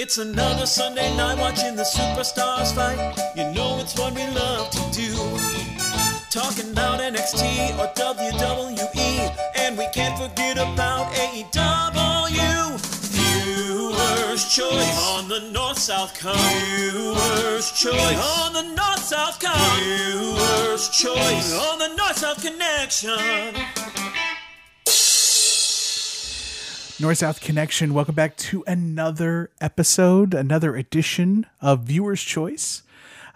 It's another Sunday night watching the superstars fight. You know it's what we love to do. Talking about NXT or WWE, and we can't forget about AEW. Viewers' choice on the North South Cup. Viewers' choice on the North South Cup. Viewers' choice on the North South Connection. North South Connection, welcome back to another episode, another edition of Viewer's Choice.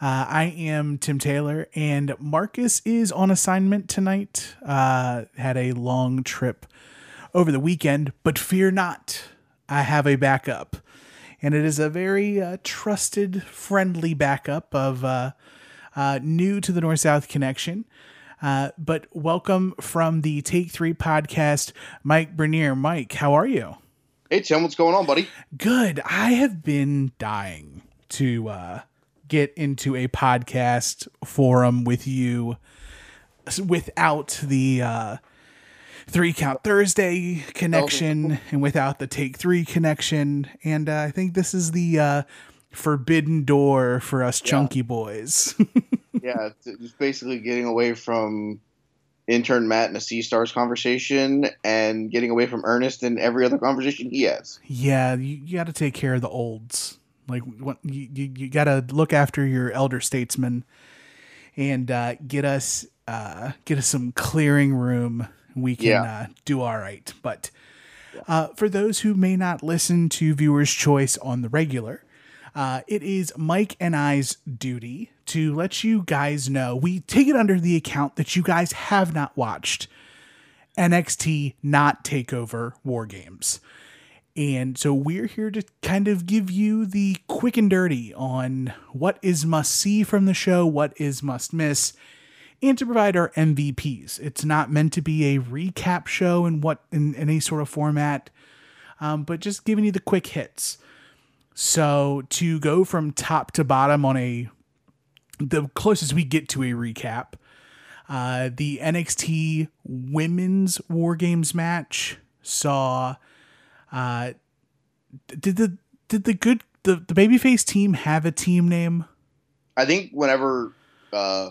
Uh, I am Tim Taylor, and Marcus is on assignment tonight. Uh, had a long trip over the weekend, but fear not, I have a backup. And it is a very uh, trusted, friendly backup of uh, uh, new to the North South Connection. Uh, but welcome from the Take Three podcast, Mike Bernier. Mike, how are you? Hey Tim, what's going on, buddy? Good. I have been dying to uh, get into a podcast forum with you without the uh, three count Thursday connection and without the take three connection. And uh, I think this is the uh, forbidden door for us chunky boys. yeah, it's it's basically getting away from intern Matt and sea stars conversation and getting away from Ernest and every other conversation he has. yeah, you, you got to take care of the olds. Like what you, you, you got to look after your elder statesmen and uh, get us uh, get us some clearing room. We can Yeah. uh, do all right. But uh, for those who may not listen to Viewers Choice on the regular, uh, it is Mike and I's duty to let you guys know we take it under the account that you guys have not watched NXT not Takeover War Games. And so we're here to kind of give you the quick and dirty on what is must see from the show, what is must miss, and to provide our MVPs. It's not meant to be a recap show in what in any sort of format, um, but just giving you the quick hits. So to go from top to bottom on a the closest we get to a recap, uh, the NXT Women's War Games match saw. Uh, did the did the good the the babyface team have a team name? I think whenever uh,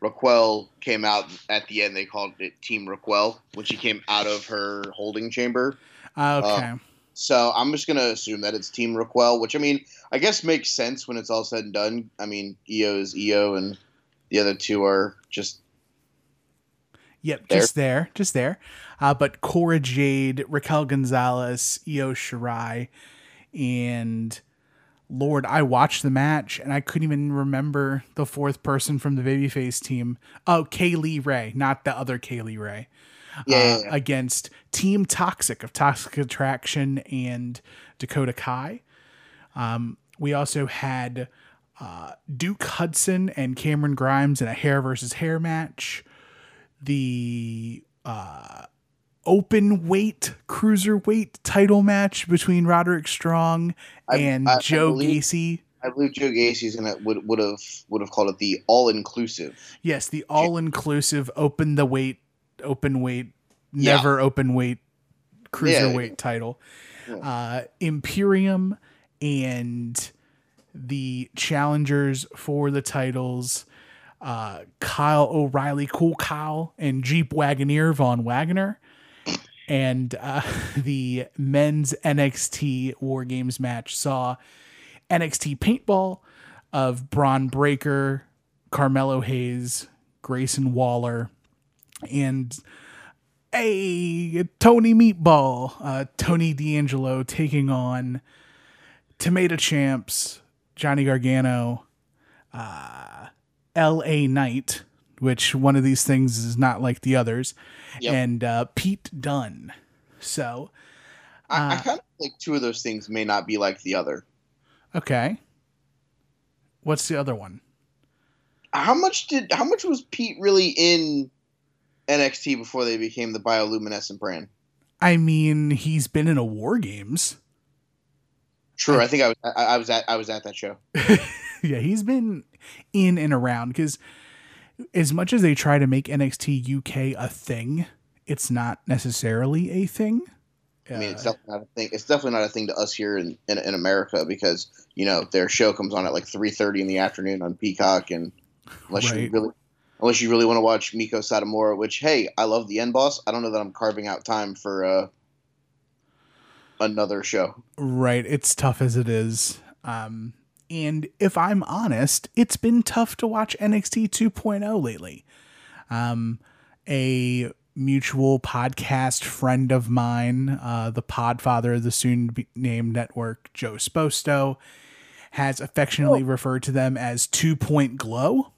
Raquel came out at the end, they called it Team Raquel when she came out of her holding chamber. Uh, okay, So I'm just gonna assume that it's Team Raquel, which I mean, I guess makes sense when it's all said and done. I mean, Io is Io, and the other two are just yep, there. just there, just there. Uh, but Cora Jade, Raquel Gonzalez, Io Shirai, and Lord, I watched the match and I couldn't even remember the fourth person from the babyface team. Oh, Kay Lee Ray, not the other Kay Lee Ray. Yeah, uh, yeah, against Team Toxic of Toxic Attraction and Dakota Kai. Um, we also had uh, Duke Hudson and Cameron Grimes in a hair versus hair match. The uh, open weight cruiserweight title match between Roderick Strong and I- I Joe believe- Gacy. I believe Joe Gacy's gonna would would have would have called it the all inclusive. Yes, the all inclusive open the weight, open weight, Yeah. never open weight, cruiserweight Yeah. title. Uh, Imperium and the challengers for the titles. Uh, Kyle O'Reilly, Cool Kyle, and Jeep Wagoneer Von Wagner. And uh, the men's NXT War Games match saw NXT Paintball of Bron Breakker, Carmelo Hayes, Grayson Waller, and a Tony Meatball, uh, Tony D'Angelo taking on Tommaso Ciampa, Johnny Gargano, uh, L.A. Knight, which one of these things is not like the others, Yep. and uh, Pete Dunne. So, I, I Uh, kind of like two of those things may not be like the other. okay. What's the other one? How much did how much was Pete really in NXT before they became the bioluminescent brand? I mean, he's been in a War Games. True, I think I was I, I was at I was at that show. yeah, he's been in and around because as much as they try to make NXT UK a thing, it's not necessarily a thing. I mean, it's Uh, definitely not a thing. It's definitely not a thing to us here in, in, in America because you know their show comes on at like three thirty in the afternoon on Peacock, and unless you really, unless you really want to watch Meiko Satomura, which hey, I love the End Boss. I don't know that I'm carving out time for uh, another show. Right. It's tough as it is. Um, and if I'm honest, it's been tough to watch NXT 2.0 lately. Um, a mutual podcast friend of mine, uh, the podfather of the soon be named network, Joe Sposto, has affectionately referred to them as Two Point Glow,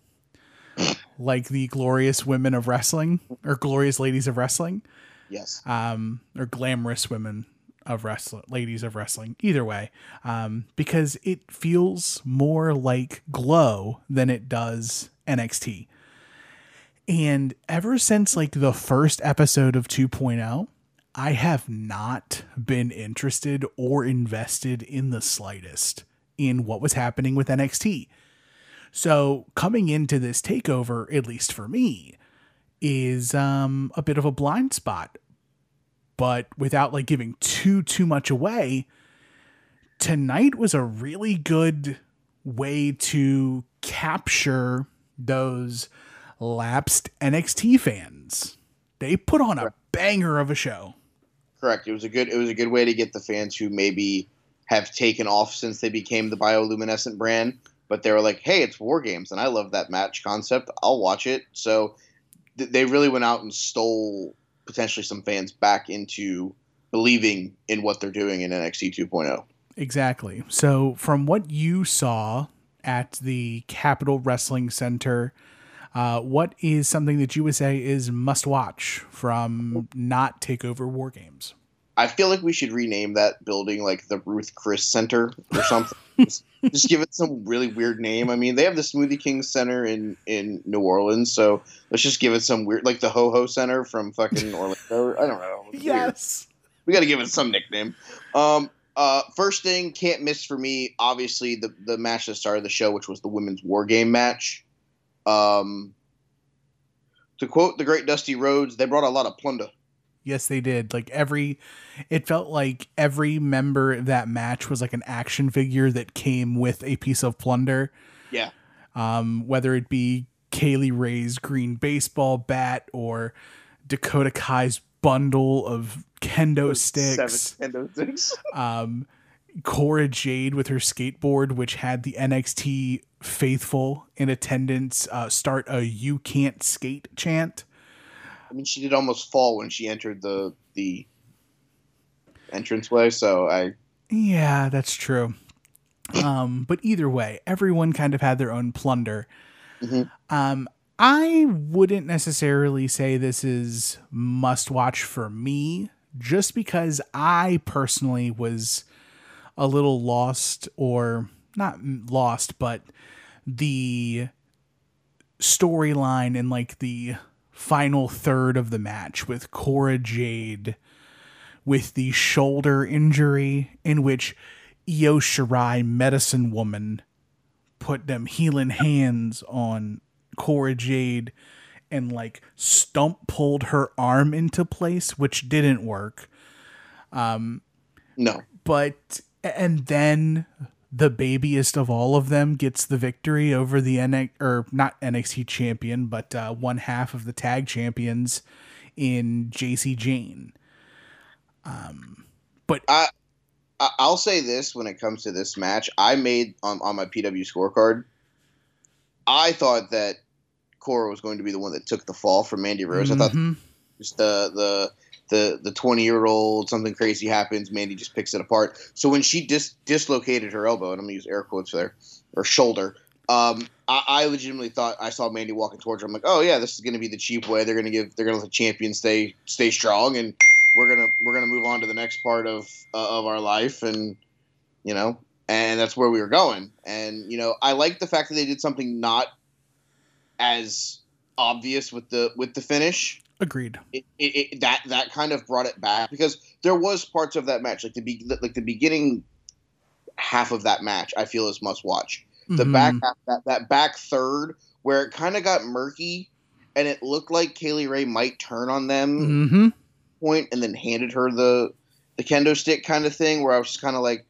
like the glorious women of wrestling or glorious ladies of wrestling Yes, um, or glamorous women of wrestling, ladies of wrestling, either way, um, because it feels more like Glow than it does NXT. And ever since like the first episode of 2.0, I have not been interested or invested in the slightest in what was happening with NXT. So coming into this takeover, at least for me, is um, a bit of a blind spot. But without like giving too too much away, tonight was a really good way to capture those lapsed NXT fans. They put on a banger of a show. correct. It was a good. It was a good way to get the fans who maybe have taken off since they became the bioluminescent brand, but they were like, "Hey, it's War Games, and I love that match concept. I'll watch it." So th- they really went out and stole potentially some fans back into believing in what they're doing in NXT 2.0. Exactly. So, from what you saw at the Capitol Wrestling Center, uh, what is something that you would say is must watch from not Takeover War Games? I feel like we should rename that building like the Ruth Chris Center or something. just, give it some really weird name. I mean, they have the Smoothie King Center in in New Orleans, so let's just give it some weird, like the Ho Ho Center from fucking Orlando. I don't know. It's weird. we got to give it some nickname. Um, uh, first thing, can't miss for me. Obviously, the the match that started the show, which was the women's war game match. Um, to quote the great Dusty Rhodes, they brought a lot of plunder. Yes, they did. Like every, it felt like every member of that match was like an action figure that came with a piece of plunder. Yeah. Um, whether it be Kay Lee Ray's green baseball bat or Dakota Kai's bundle of kendo sticks. Seven kendo sticks. um, Cora Jade with her skateboard, which had the NXT faithful in attendance, uh, start a "You Can't Skate" chant. I mean, she did almost fall when she entered the the entranceway. So I Yeah, that's true. Um, but either way, everyone kind of had their own plunder. Mhm. Um, I wouldn't necessarily say this is must watch for me, just because I personally was a little lost, or not lost, but the storyline and like the final third of the match with Cora Jade with the shoulder injury in which Io Shirai, medicine woman, put them healing hands on Cora Jade and like stump pulled her arm into place, which didn't work. Um, no. But and then the babyest of all of them gets the victory over the NX or not NXT champion, but uh, one half of the tag champions in Jacy Jayne. Um, but I I'll say this when it comes to this match. I made on, on my PW scorecard. I thought that Cora was going to be the one that took the fall from Mandy Rose. I thought Mhm. just the the the the 20 year old something crazy happens mandy just picks it apart. So when she dis- dislocated her elbow and i'm gonna use air quotes there or shoulder um I, I legitimately thought i saw mandy walking towards her. I'm like oh yeah this is gonna be the cheap way. They're gonna give they're gonna let the champion stay stay strong and we're gonna we're gonna move on to the next part of uh, of our life and you know and that's where we were going. And you know i like the fact that they did something not as obvious with the with the finish agreed. it, it, it, that that kind of brought it back because there was parts of that match like the be, like the beginning half of that match I feel is must watch. The Mhm. back half, that that back third where it kind of got murky and it looked like Kay Lee Ray might turn on them Mhm. point and then handed her the the kendo stick kind of thing, where I was just kind of like,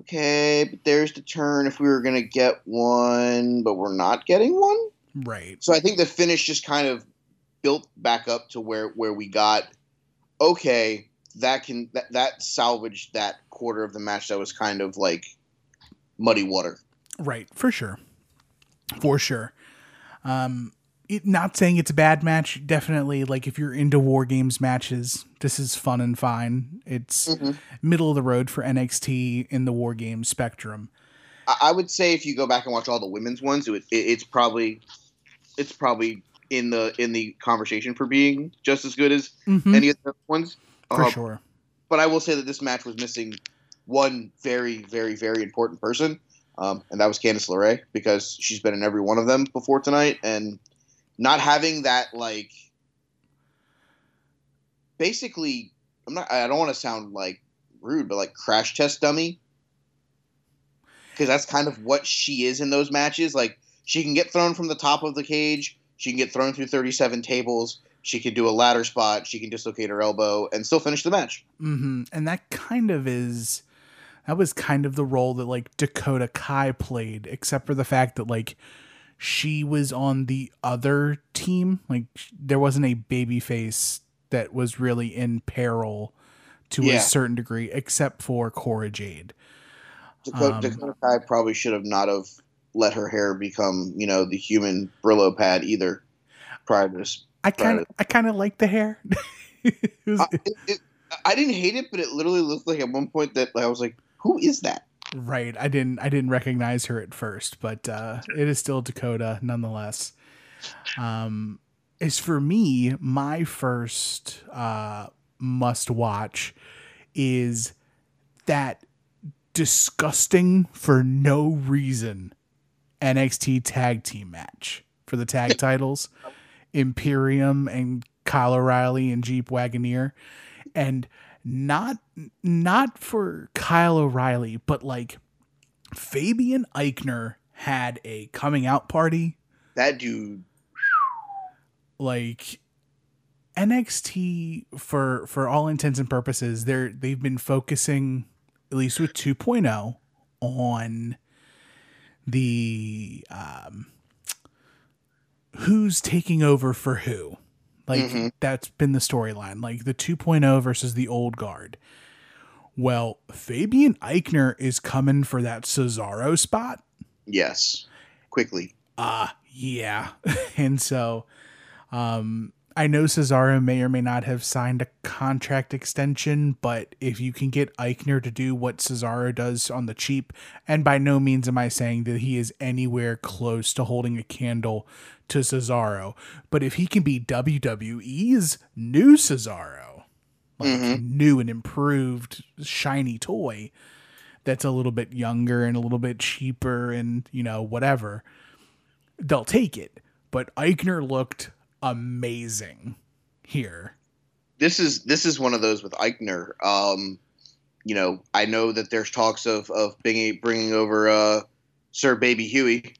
okay, but there's the turn if we were gonna get one, but we're not getting one. Right. So I think the finish just kind of built back up to where where we got. Okay, that can that, that salvaged that quarter of the match that was kind of like muddy water. Right, for sure. For sure. Um it, not saying it's a bad match, definitely like if you're into war games matches, this is fun and fine. It's Mhm. middle of the road for NXT in the war game spectrum. I, I would say if you go back and watch all the women's ones, it, it, it's probably it's probably in the in the conversation for being just as good as Mhm, any of the other ones. for Uh, sure. But I will say that this match was missing one very, very, very important person, um, and that was Candice LeRae because she's been in every one of them before tonight, and not having that like basically, I'm not. I don't want to sound like rude, but like crash test dummy because that's kind of what she is in those matches. Like she can get thrown from the top of the cage, she can get thrown through 37 tables. She can do a ladder spot. She can dislocate her elbow and still finish the match. hmm And that kind of is that was kind of the role that like Dakota Kai played, except for the fact that like she was on the other team. Like there wasn't a baby face that was really in peril to Yeah. a certain degree, except for Cora Jade. Dakota, Um, Dakota Kai probably should have not have let her hair become, you know, the human Brillo pad either prior to this. I kind of I kind of like the hair. It was- I, it, it, I didn't hate it, but it literally looked like at one point that I was like, "Who is that?" Right. I didn't I didn't recognize her at first, but uh it is still Dakota nonetheless. Um as for me, my first uh must watch is that disgusting for no reason NXT tag team match for the tag titles. Imperium and Kyle O'Reilly and Jeep Wagoneer. And not not for Kyle O'Reilly, but like Fabian Aichner had a coming out party. That dude. Like NXT for for all intents and purposes, they're they've been focusing at least with 2.0 on the um who's taking over for who. Like Mhm. that's been the storyline, like the 2.0 versus the old guard. Well, Fabian Aichner is coming for that Cesaro spot. Yes, quickly. Uh yeah. and so um I know Cesaro may or may not have signed a contract extension, but if you can get Aichner to do what Cesaro does on the cheap, and by no means am I saying that he is anywhere close to holding a candle to Cesaro, but if he can be WWE's new Cesaro, like Mhm. new and improved shiny toy that's a little bit younger and a little bit cheaper and, you know, whatever, they'll take it. But Aichner looked amazing here. This is this is one of those with Aichner. Um, you know, I know that there's talks of of bringing bringing over uh, Sir Baby Huey.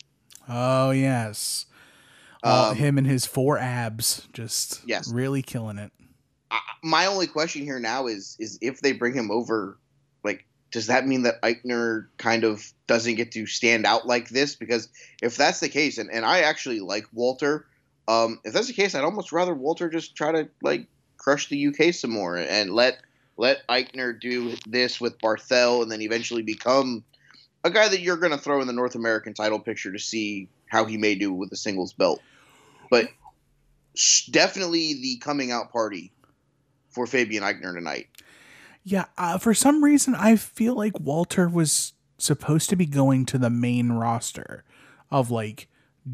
Oh yes. Uh, Um, him and his four abs just Yes. really killing it. I, my only question here now is is if they bring him over, like, does that mean that Aichner kind of doesn't get to stand out like this? Because if that's the case, and, and I actually like Walter, um, if that's the case, I'd almost rather Walter just try to like crush the UK some more and let let Aichner do this with Barthel, and then eventually become a guy that you're going to throw in the North American title picture to see how he may do with the singles belt. But definitely the coming out party for Fabian Aichner tonight. Yeah, uh, for some reason I feel like Walter was supposed to be going to the main roster of like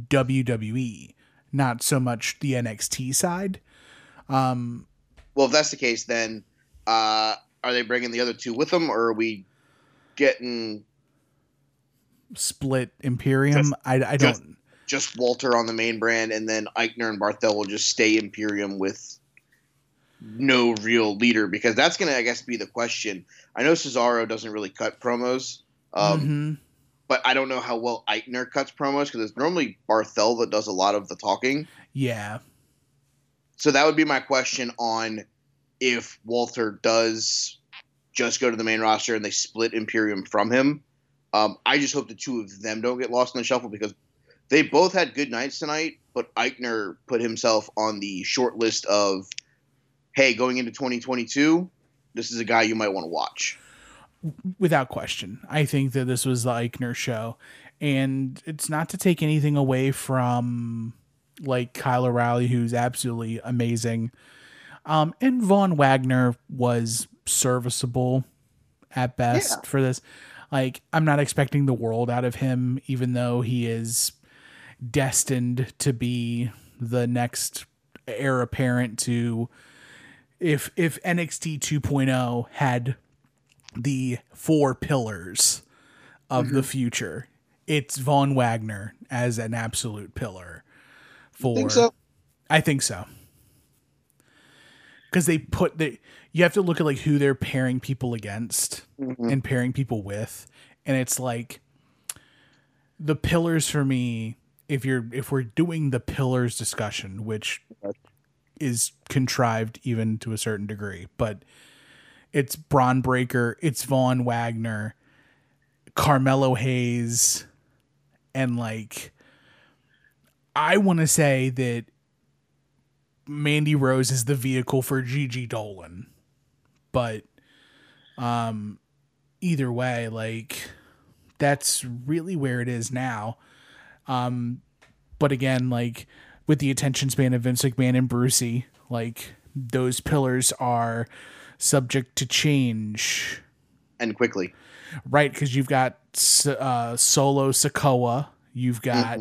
WWE, not so much the NXT side. Um Well, if that's the case, then uh, are they bringing the other two with them, or are we getting split Imperium. Just- I, I just- don't. just Walter on the main brand, and then Aichner and Barthel will just stay Imperium with no real leader? Because that's going to, I guess, be the question. I know Cesaro doesn't really cut promos, um, Mhm. But I don't know how well Aichner cuts promos because it's normally Barthel that does a lot of the talking. Yeah, So that would be my question on if Walter does just go to the main roster and they split Imperium from him. Um, I just hope the two of them don't get lost in the shuffle because they both had good nights tonight, but Aichner put himself on the short list of, hey, going into 2022, this is a guy you might want to watch. Without question. I think that this was the Aichner show. And it's not to take anything away from like Kyle O'Reilly, who's absolutely amazing. Um, and Von Wagner was serviceable at best Yeah. for this. Like, I'm not expecting the world out of him, even though he is destined to be the next heir apparent to if if NXT 2.0 had the four pillars of the mm-hmm. future, it's Von Wagner as an absolute pillar for Think so? I think so. Because they put the you have to look at like who they're pairing people against mm-hmm. and pairing people with, and it's like the pillars for me. If you're if we're doing the pillars discussion, which is contrived even to a certain degree, but it's Bron Breakker, it's Von Wagner, Carmelo Hayes, and like I want to say that Mandy Rose is the vehicle for Gigi Dolan. But um either way, like that's really where it is now. Um but again, like with the attention span of Vince McMahon and Brucey, like those pillars are subject to change And quickly. right? Because you've got uh, Solo Sikoa, you've got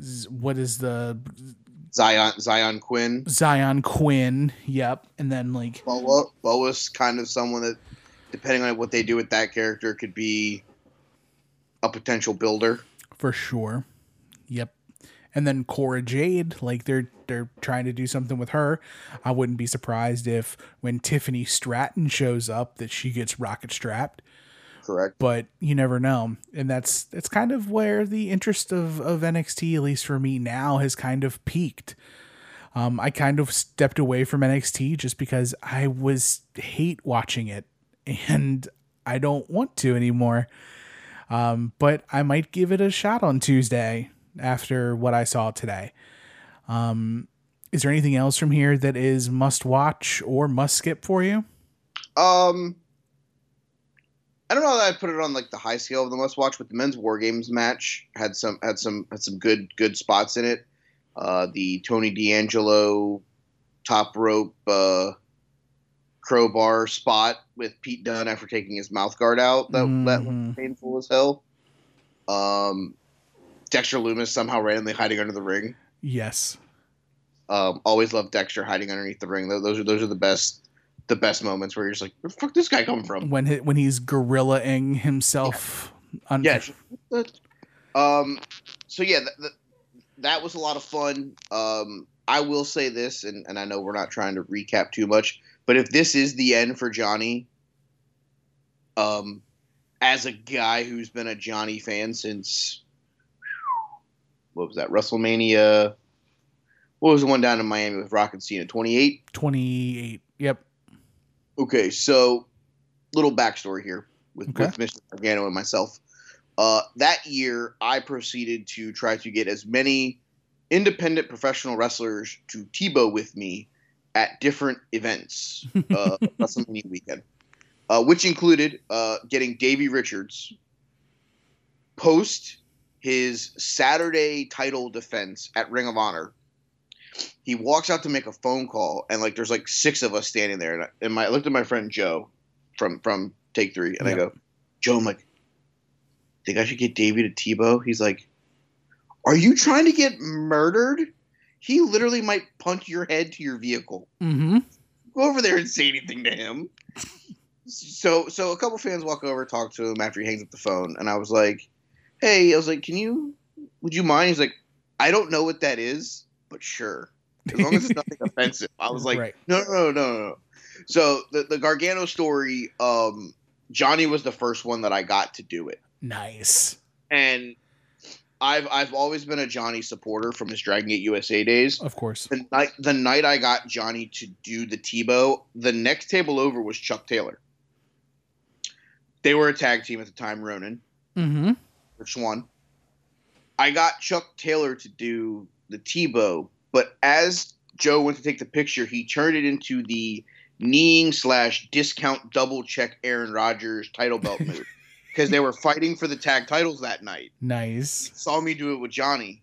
Z- what is the Xyon Xyon Quinn. Xyon Quinn? Yep, and then like Boa Boa's kind of someone that, depending on what they do with that character, could be a potential builder. for sure, yep, and then Cora Jade, like they're they're trying to do something with her. I wouldn't be surprised if when Tiffany Stratton shows up that she gets rocket strapped. Correct. but you never know and that's that's kind of where the interest of of NXT at least for me now has kind of peaked um I kind of stepped away from NXT just because I was hate watching it and I don't want to anymore um but I might give it a shot on Tuesday after what I saw today um is there anything else from here that is must watch or must skip for you Um, I don't know that I'd put it on like the high scale of the must watch, but the men's war games match had some had some had some good good spots in it. Uh, the Tony D'Angelo top rope uh, crowbar spot with Pete Dunne after taking his mouth guard out that that was Mhm. painful as hell. Um, Dexter Lumis somehow randomly hiding under the ring. yes Um, always love Dexter hiding underneath the ring. Those are those are the best the best moments where you're just like, where the fuck this guy come from? when he, when he's gorillaing himself on Yeah. Um. So yeah, th- th- that was a lot of fun. Um. I will say this, and, and I know we're not trying to recap too much, but if this is the end for Johnny, um, as a guy who's been a Johnny fan since what was that WrestleMania? What was the one down in Miami with Rock and Cena? Twenty eight. 28 yep Okay, so little backstory here with, Okay. with Mr. Gargano and myself. Uh, that year, I proceeded to try to get as many independent professional wrestlers to Tebow with me at different events uh, WrestleMania weekend, uh, which included uh, getting Davey Richards post his Saturday title defense at Ring of Honor. He walks out to make a phone call, and like there's like six of us standing there, and I, and my, I looked at my friend Joe from from Take Three, and I go, Joe, I'm like, think I should get Davey to Tebow? He's like, Are you trying to get murdered? He literally might punch your head to your vehicle mm-hmm go over there and say anything to him. So so a couple fans walk over, talk to him after he hangs up the phone, and I was like, Hey, I was like, Can you would you mind? He's like, I don't know what that is, but sure. As long as it's nothing offensive. I was like, right no, no, no, no, no. So the the Gargano story, um, Johnny was the first one that I got to do it. nice And I've I've always been a Johnny supporter from his Dragon Gate USA days of course the night the night I got Johnny to do the Tebow, the next table over was Chuck Taylor. they were a tag team at the time, Ronin. Mm-hmm. One? I got Chuck Taylor to do the Tebow, but as Joe went to take the picture, he turned it into the kneeing slash discount double check Aaron Rodgers title belt move because they were fighting for the tag titles that night. Nice. Saw me do it with Johnny,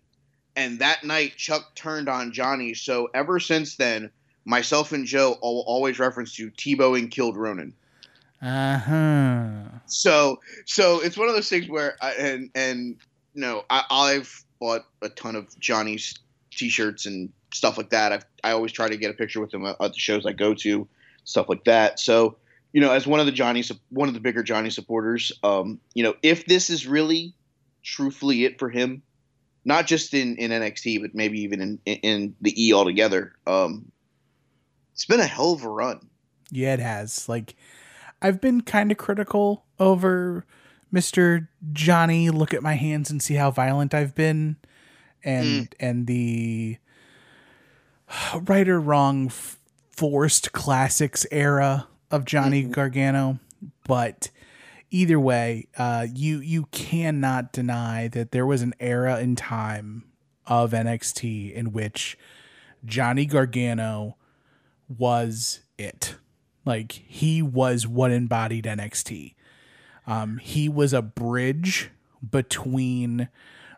and that night Chuck turned on Johnny. So ever since then, myself and Joe all, always reference to Tebow and killed Ronin. Uh huh. So so it's one of those things where I, and and you know I, I've bought a ton of Johnny's t-shirts and stuff like that. I've, I always try to get a picture with him at, the shows I go to, stuff like that. So you know, as one of the Johnny one of the bigger Johnny supporters, um, you know, if this is really truthfully it for him, not just in, in NXT, but maybe even in, in, in the E altogether, um, it's been a hell of a run. Yeah, it has. Like, I've been kind of critical over Mr. Johnny. Look at my hands and see how violent I've been, and and the right or wrong forced classics era of Johnny Gargano. But either way, uh, you you cannot deny that there was an era in time of NXT in which Johnny Gargano was it. Like he was what embodied NXT. Um, he was a bridge between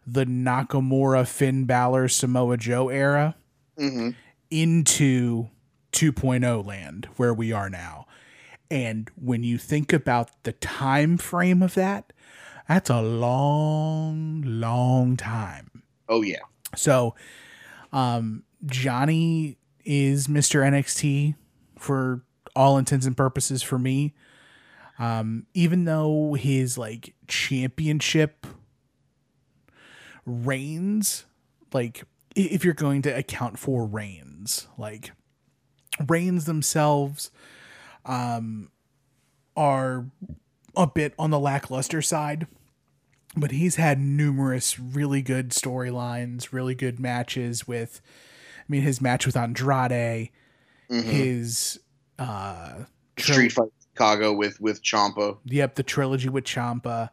the Nakamura, Finn Balor, Samoa Joe era Mm-hmm. into 2.0 land where we are now. And when you think about the time frame of that, that's a long, long time. Oh yeah. So, um, Johnny is Mr. NXT for all intents and purposes for me. Um, even though his like championship reigns, like if you're going to account for reigns, like reigns themselves, um, are a bit on the lackluster side but he's had numerous really good storylines, really good matches with I mean his match with Andrade, Mhm. his uh tri- Street Fight Chicago with with Ciampa. yep, the trilogy with Ciampa.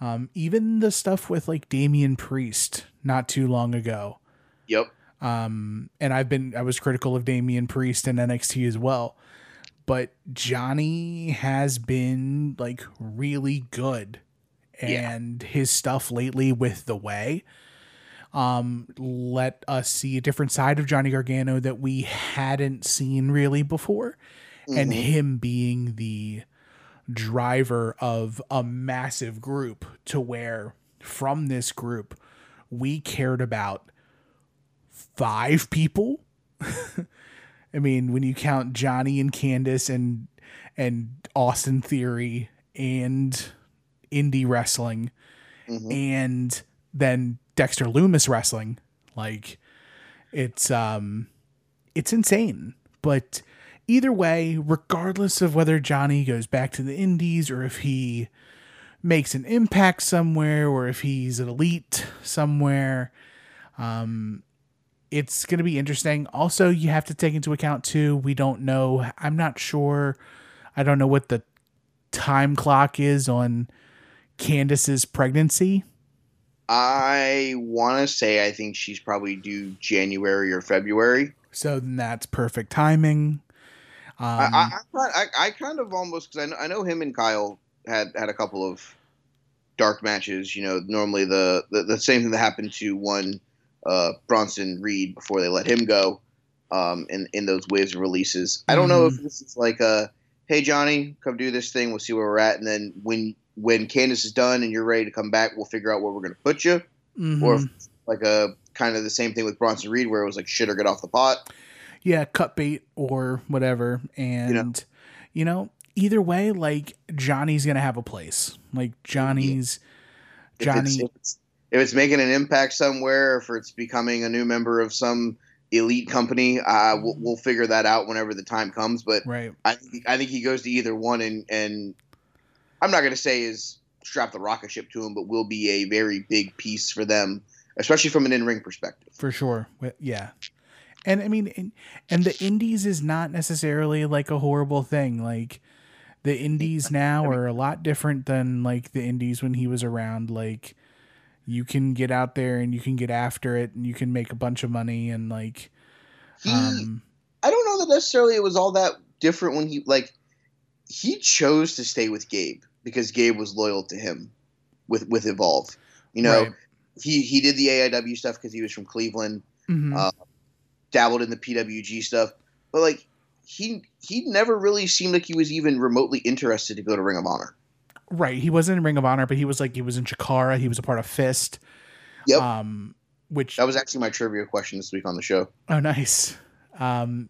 Um even the stuff with like Damian Priest not too long ago. Yep. Um and I've been I was critical of Damian Priest and NXT as well. But Johnny has been like really good Yeah. and his stuff lately with the way um let us see a different side of Johnny Gargano that we hadn't seen really before and Mhm. him being the driver of a massive group to where from this group we cared about five people I mean, when you count Johnny and Candice and and Austin Theory and indie wrestling Mhm. and then Dexter Lumis wrestling, like it's um it's insane. But either way, regardless of whether Johnny goes back to the indies or if he makes an impact somewhere or if he's an elite somewhere, um it's going to be interesting. Also, you have to take into account too, we don't know. I'm not sure. I don't know what the time clock is on Candice's pregnancy. I want to say I think she's probably due January or February. So then that's perfect timing. Um, I, I, I, I, kind of almost because I know, I know him and Kyle had had a couple of dark matches. You know, normally the the, the same thing that happened to one uh, Bronson Reed before they let him go um, in in those waves of releases. I don't know if this is like a hey Johnny, come do this thing. We'll see where we're at, and then when when Candice is done and you're ready to come back, we'll figure out where we're going to put you. mhm. Or like a kind of the same thing with Bronson Reed, where it was like shit or get off the pot. yeah, cut bait or whatever. And, you know, either way, like Johnny's going to have a place. Like Johnny's, If Johnny, it's, if it's if it's making an impact somewhere, if it's becoming a new member of some elite company, uh, we'll, we'll figure that out whenever the time comes. But right. I think I think he goes to either one, and and I'm not going to say is strap the rocket ship to him, but will be a very big piece for them, especially from an in ring perspective. for sure. Yeah. And I mean, and, the indies is not necessarily like a horrible thing. Like the indies now are a lot different than like the indies when he was around. Like you can get out there and you can get after it and you can make a bunch of money and like He, um I don't know that necessarily it was all that different when he like he chose to stay with Gabe because Gabe was loyal to him with with Evolve. You know, Right. he he did the AIW stuff because he was from Cleveland. mhm. Uh, dabbled in the PWG stuff, but like he he never really seemed like he was even remotely interested to go to Ring of Honor. right. He wasn't in Ring of Honor, but he was like he was in Chikara, he was a part of Fist. Yep. Um which That was actually my trivia question this week on the show. Oh, nice. Um,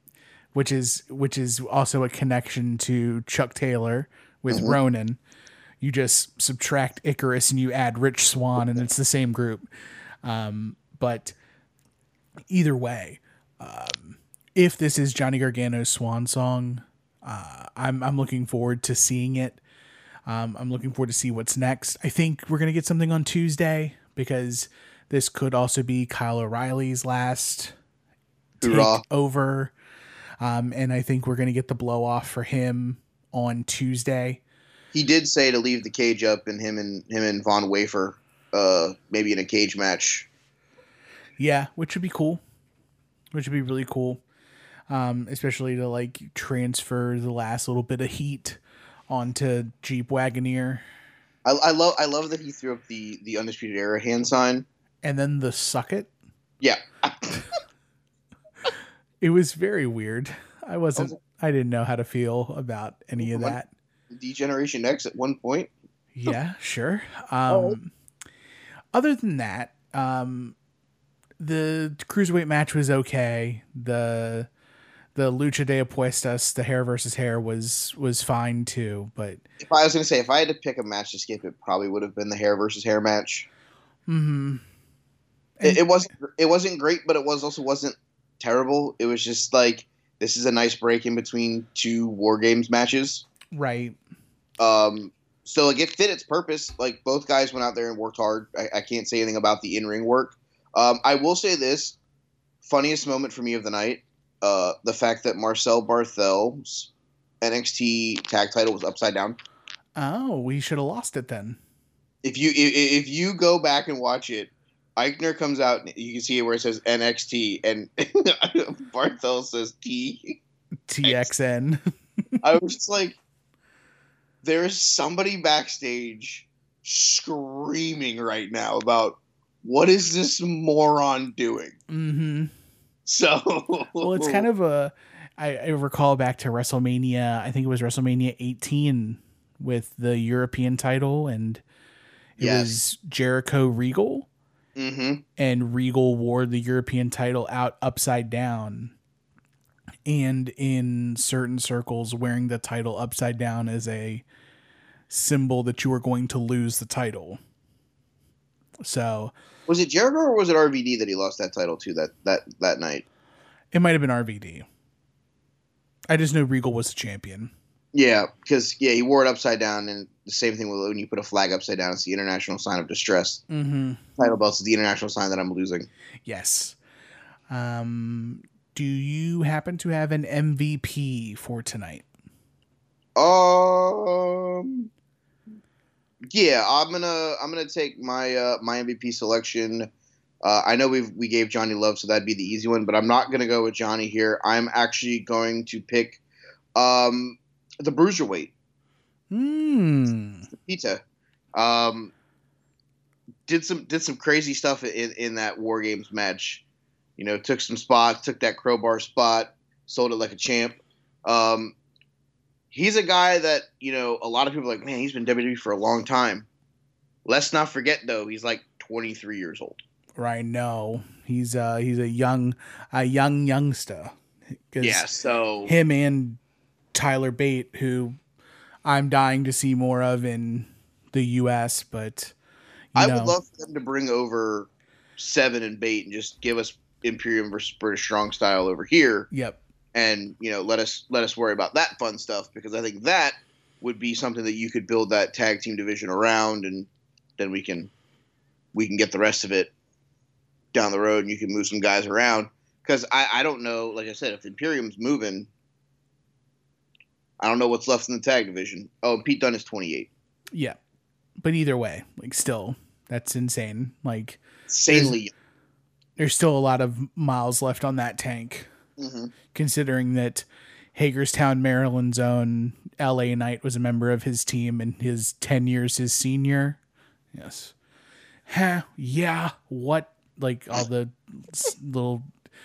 which is which is also a connection to Chuck Taylor with Mhm. Ronin. You just subtract Icarus and you add Rich Swann, and it's the same group. Um, but either way, um, if this is Johnny Gargano's Swan song, uh, I'm I'm looking forward to seeing it. Um, I'm looking forward to see what's next. I think we're gonna get something on Tuesday because this could also be Kyle O'Reilly's last Hoorah. take over. Um, and I think we're going to get the blow off for him on Tuesday. He did say to leave the cage up and him and him and Von Wagner, uh, maybe in a cage match. Yeah, which would be cool. Which would be really cool. Um, especially to like transfer the last little bit of heat onto Jeep Wagoneer. I, I love I love that he threw up the the undisputed era hand sign. And then the suck it. Yeah, It was very weird. I wasn't I didn't know how to feel about any of that. D-Generation X at one point. Yeah, sure. Oh. Um, other than that, um, the cruiserweight match was okay. The the lucha de apuestas, the hair versus hair, was was fine too. But If I was gonna say if I had to pick a match to skip, it probably would have been the hair versus hair match. hmm It, it wasn't it wasn't great, but it was also wasn't terrible. It was just like this is a nice break in between two war games matches. right, Um, so like it fit its purpose. Like both guys went out there and worked hard. I, I can't say anything about the in ring work. Um, I will say this: funniest moment for me of the night, uh, the fact that Marcel Barthel's NXT tag title was upside down. oh, we should have lost it then. If you if, if you go back and watch it, Aichner comes out. and You can see it where it says NXT, and Barthel says T. TXN. I was just like, there is somebody backstage screaming right now about what is this moron doing? hmm So, Well, it's kind of a. I, I recall back to WrestleMania. I think it was WrestleMania 18 with the European title, and it Yes. was Jericho Regal. Hmm and Regal wore the European title out upside down. And in certain circles, wearing the title upside down is a symbol that you are going to lose the title. So was it Jericho or was it RVD that he lost that title to that that that night? it might have been RVD. I just know Regal was the champion. Yeah, because yeah, he wore it upside down, and the same thing with when you put a flag upside down, it's the international sign of distress. Mm-hmm. Title belts is the international sign that I'm losing. Yes. Um, do you happen to have an MVP for tonight? Um. Yeah, I'm gonna I'm gonna take my uh, my MVP selection. Uh, I know we we gave Johnny Love, so that'd be the easy one, but I'm not gonna go with Johnny here. I'm actually going to pick um, the bruiserweight Hmm. Pita. Um, did some did some crazy stuff in in that War Games match. You know, took some spots, took that crowbar spot, sold it like a champ. Um, he's a guy that you know a lot of people are like, man, he's been WWE for a long time. Let's not forget though, he's like 23 years old. Right. No, he's uh he's a young a young youngster. Yeah, so Him and Tyler Bate, who I'm dying to see more of in the U.S., but you I know, would love for them to bring over Seven and Bate and just give us Imperium versus British Strong Style over here. Yep. and you know let us let us worry about that fun stuff because I think that would be something that you could build that tag team division around, and then we can we can get the rest of it down the road, and you can move some guys around because I I don't know like I said if Imperium's moving, I don't know what's left in the tag division. Oh, Pete Dunne is 28. Yeah. But either way, like still, that's insane. Like Insanely. there's still a lot of miles left on that tank, hmm considering that Hagerstown, Maryland's own LA Knight was a member of his team and his 10 years his senior. Yes. Huh, yeah. What? Like all the little,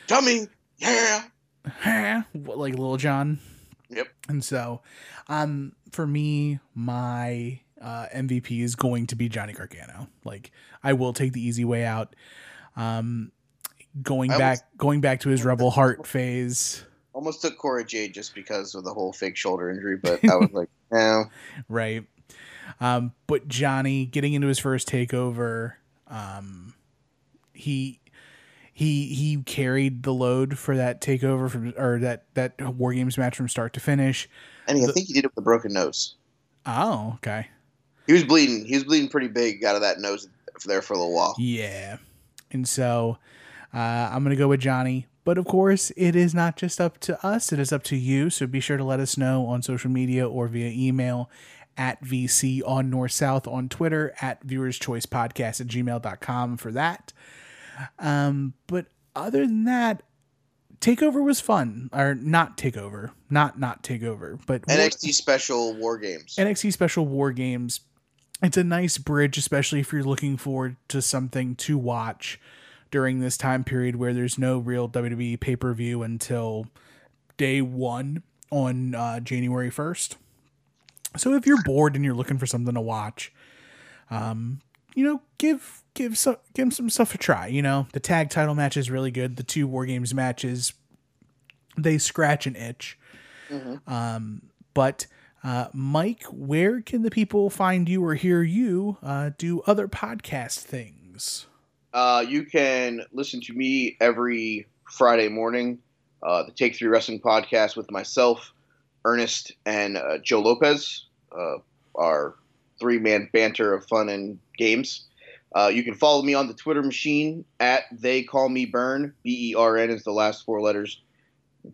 Dummy. Yeah. huh, what, like Little John. Yep. And so, um, for me, my uh, MVP is going to be Johnny Gargano. Like, I will take the easy way out. Um, going I back, going back to his Rebel Heart phase, Almost took Cora Jade just because of the whole fake shoulder injury, but I was like, no. right? Um, but Johnny getting into his first takeover, um, he he he carried the load for that takeover from or that that War Games match from start to finish. And I The- think he did it with a broken nose. Oh, okay. He was bleeding. He was bleeding pretty big out of that nose there for a little while. Yeah. And so uh, I'm going to go with Johnny. But of course, it is not just up to us, it is up to you. So be sure to let us know on social media or via email at VC on North South on Twitter, at Viewers Choice Podcast at gmail.com for that. Um, but other than that, Takeover was fun. Or not Takeover. Not not Takeover, but NXT special war games. NXT Special War Games. It's a nice bridge, especially if you're looking forward to something to watch during this time period where there's no real WWE pay per view until day one on uh, January 1st. So if you're bored and you're looking for something to watch, um, you know, give give some give some stuff a try. You know, the tag title match is really good. The two War Games matches, they scratch an itch. Um, but uh, Mike, where can the people find you or hear you uh, do other podcast things? Uh, you can listen to me every Friday morning, uh, the Take Three Wrestling podcast with myself, Ernest, and uh, Joe Lopez, uh, our three man banter of fun and games. Uh, you can follow me on the Twitter machine at They Call Me Bern. B E R N is the last four letters.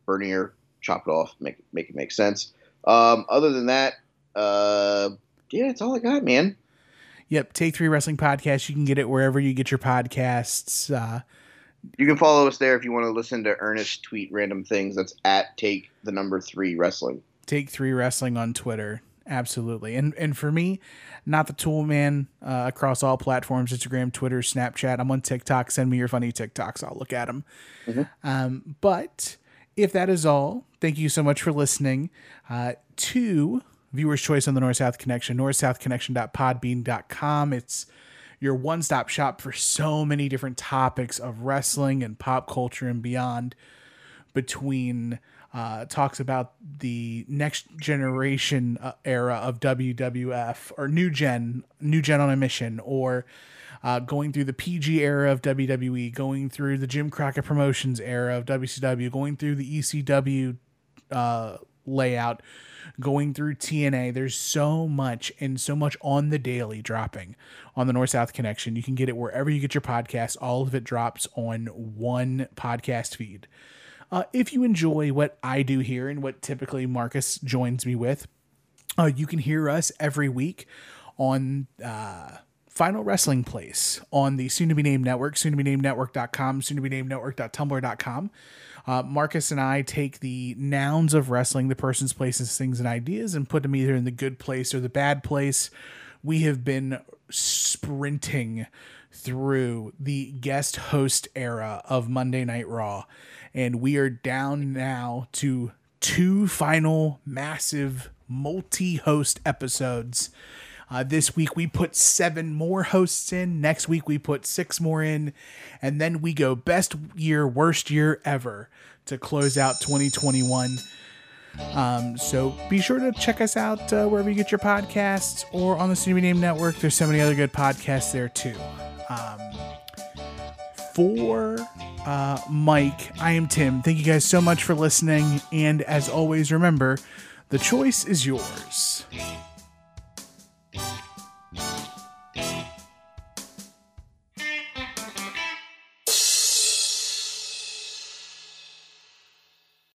Bernier, chop it off, make make it make sense. Um, other than that, uh, yeah, that's all I got, man. Yep, Take Three Wrestling Podcast. You can get it wherever you get your podcasts. Uh, You can follow us there if you want to listen to Ernest tweet random things. That's at take the number three wrestling. Take Three Wrestling on Twitter. Absolutely. And and for me, not the tool man uh, across all platforms Instagram, Twitter, Snapchat. I'm on TikTok. Send me your funny TikToks. I'll look at them. Um, but if that is all, thank you so much for listening uh, to Viewer's Choice on the North South Connection, north south northsouthconnection.podbean.com. It's your one stop shop for so many different topics of wrestling and pop culture and beyond between uh, talks about the next generation uh, era of WWF or new gen, new gen on a mission, or uh, going through the PG era of WWE, going through the Jim Crockett Promotions era of WCW, going through the ECW uh, layout, going through TNA. There's so much and so much on the daily dropping on the North South Connection. You can get it wherever you get your podcasts. All of it drops on one podcast feed. Uh, if you enjoy what I do here and what typically Marcus joins me with, uh, you can hear us every week on uh, Final Wrestling Place on the soon to be named network, soon to be named network.com, soon to be named network.tumblr.com. Uh, Marcus and I take the nouns of wrestling, the persons, places, things, and ideas, and put them either in the good place or the bad place. We have been sprinting through the guest host era of Monday Night Raw, and we are down now to two final massive multi host episodes. Uh, this week we put seven more hosts in. Next week we put six more in. And then we go best year, worst year ever to close out 2021. Um, so be sure to check us out uh, wherever you get your podcasts or on the Soon Name Network. There's so many other good podcasts there too. Um, for uh, Mike, I am Tim. Thank you guys so much for listening. And as always, remember the choice is yours.